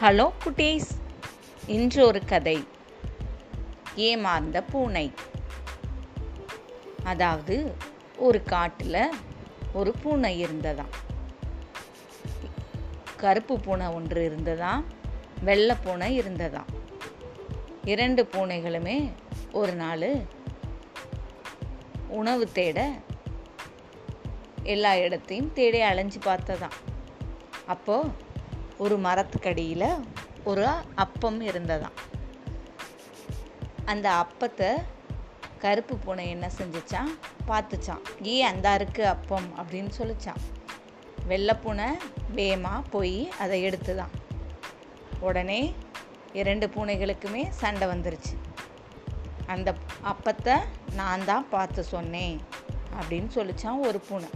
Hello குட்டீஸ் இன்று ஒரு கதை. ஏமாந்த பூனை. அதாவது ஒரு காட்டில் ஒரு பூனை இருந்ததாம். கருப்பு பூனை ஒன்று இருந்ததாம் வெள்ளை பூனை இருந்ததாம். இரண்டு பூனைகளுமே ஒரு நாள் உணவு தேட எல்லா இடத்தையும் தேடி அலைஞ்சு பார்த்ததாம். அப்போது ஒரு மரத்துக்கடியில் ஒரு அப்பம் இருந்ததாம். அந்த அப்பத்தை கருப்பு பூனை என்ன செஞ்சுச்சான் பார்த்துச்சான் ஏன் அந்த அருக்கு அப்பம் அப்படின்னு சொல்லிச்சான் வெள்ளைப்பூனை வேகமாக போய் அதை எடுத்துதான் உடனே இரண்டு பூனைகளுக்குமே சண்டை வந்துருச்சு. அந்த அப்பத்தை நான் தான் பார்த்து சொன்னேன் அப்படின்னு சொல்லிச்சான் ஒரு பூனை.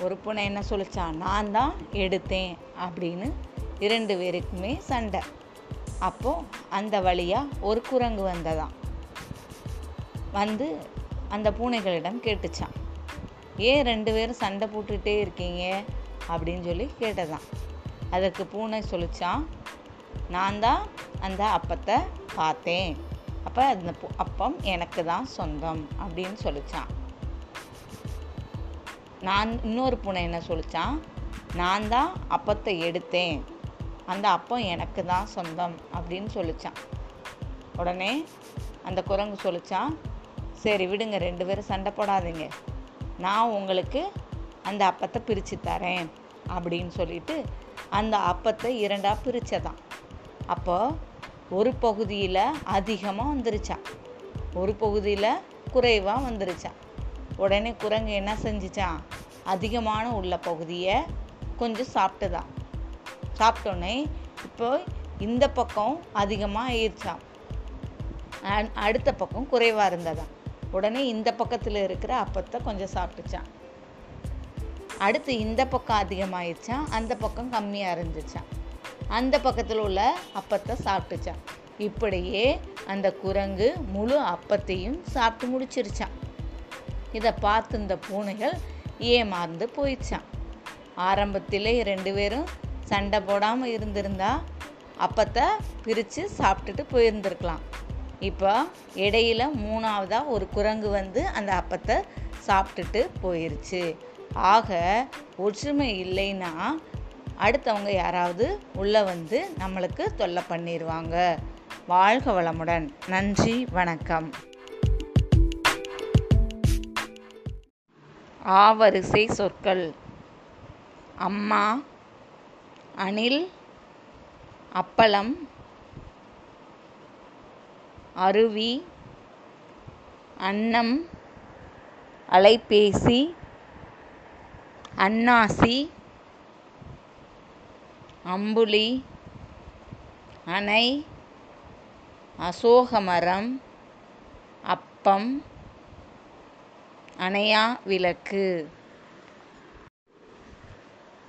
ஒரு பூனை என்ன சொல்லிச்சான் நான் தான் எடுத்தேன் அப்படின்னு இரண்டு பேருக்குமே சண்டை. அப்போது அந்த வழியாக ஒரு குரங்கு வந்ததாம். வந்து அந்த பூனைகளிடம் கேட்டுச்சான் ஏன் ரெண்டு பேரும் சண்டை போட்டுகிட்டே இருக்கீங்க? அப்படின்னு சொல்லி கேட்டதான் அதற்கு பூனை சொல்லிச்சான் நான் தான் அந்த அப்பத்தை பார்த்தேன். அப்போ அந்த பு- அப்பம் எனக்கு தான் சொந்தம் அப்படின்னு சொல்லிச்சான் நான் இன்னொரு பூனை என்ன சொல்லிச்சான் நான் தான் அப்பத்தை எடுத்தேன். அந்த அப்பம் எனக்கு தான் சொந்தம் அப்படின்னு சொல்லிச்சான். உடனே அந்த குரங்கு சொல்லிச்சான் சரி விடுங்க ரெண்டு பேரும் சண்டை போடாதீங்க. நான் உங்களுக்கு அந்த அப்பத்தை பிரித்து தரேன் அப்படின்னு சொல்லிட்டு அந்த அப்பத்தை இரண்டாக பிரித்ததான் அப்போ ஒரு பகுதியில் அதிகமாக வந்துருச்சான். ஒரு பகுதியில் குறைவாக வந்துருச்சான். உடனே குரங்கு என்ன செஞ்சிச்சான்? அதிகமான உள்ள பகுதியை கொஞ்சம் சாப்பிட்டுதான் சாப்பிட்டோன்னே இப்போ இந்த பக்கம் அதிகமாக ஆயிடுச்சான் அடுத்த பக்கம் குறைவாக இருந்ததா உடனே இந்த பக்கத்தில் இருக்கிற அப்பத்தை கொஞ்சம் சாப்பிட்டுச்சான் அடுத்து இந்த பக்கம் அதிகமாகிடுச்சா அந்த பக்கம் கம்மியாக இருந்துச்சான் அந்த பக்கத்தில் உள்ள அப்பத்தை சாப்பிட்டுச்சான் இப்படியே அந்த குரங்கு முழு அப்பத்தையும் சாப்பிட்டு முடிச்சிருச்சான் இதை பார்த்து இந்த பூனைகள் ஏமாந்து போயிடுச்சான் ஆரம்பத்திலே ரெண்டு பேரும் சண்டை போடாமல் இருந்திருந்தா அப்பத்தை பிரித்து சாப்பிட்டுட்டு போயிருந்துருக்கலாம். இப்போ இடையில மூணாவதாக ஒரு குரங்கு வந்து அந்த அப்பத்தை சாப்பிட்டுட்டு போயிருச்சு. ஆக ஒற்றுமை இல்லைன்னா அடுத்தவங்க யாராவது உள்ளே வந்து நம்மளுக்கு தொல்லை பண்ணிடுவாங்க வாழ்க வளமுடன். நன்றி வணக்கம். ஆவரிசை சொற்கள். அம்மா அணில் அப்பளம் அருவி அன்னம் அலைபேசி அன்னாசி அம்புலி அணை அசோகமரம் அப்பம் அணையா விளக்கு.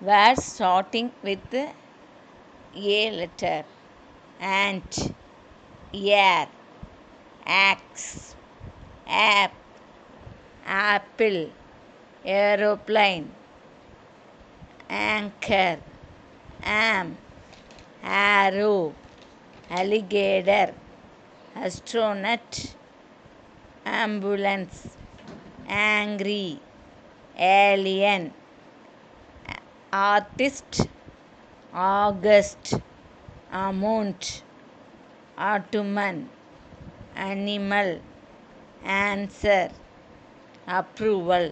Words starting with a letter. Ant air axe app apple aeroplane anchor am arrow alligator astronaut ambulance angry alien artist August amount autumn animal answer approval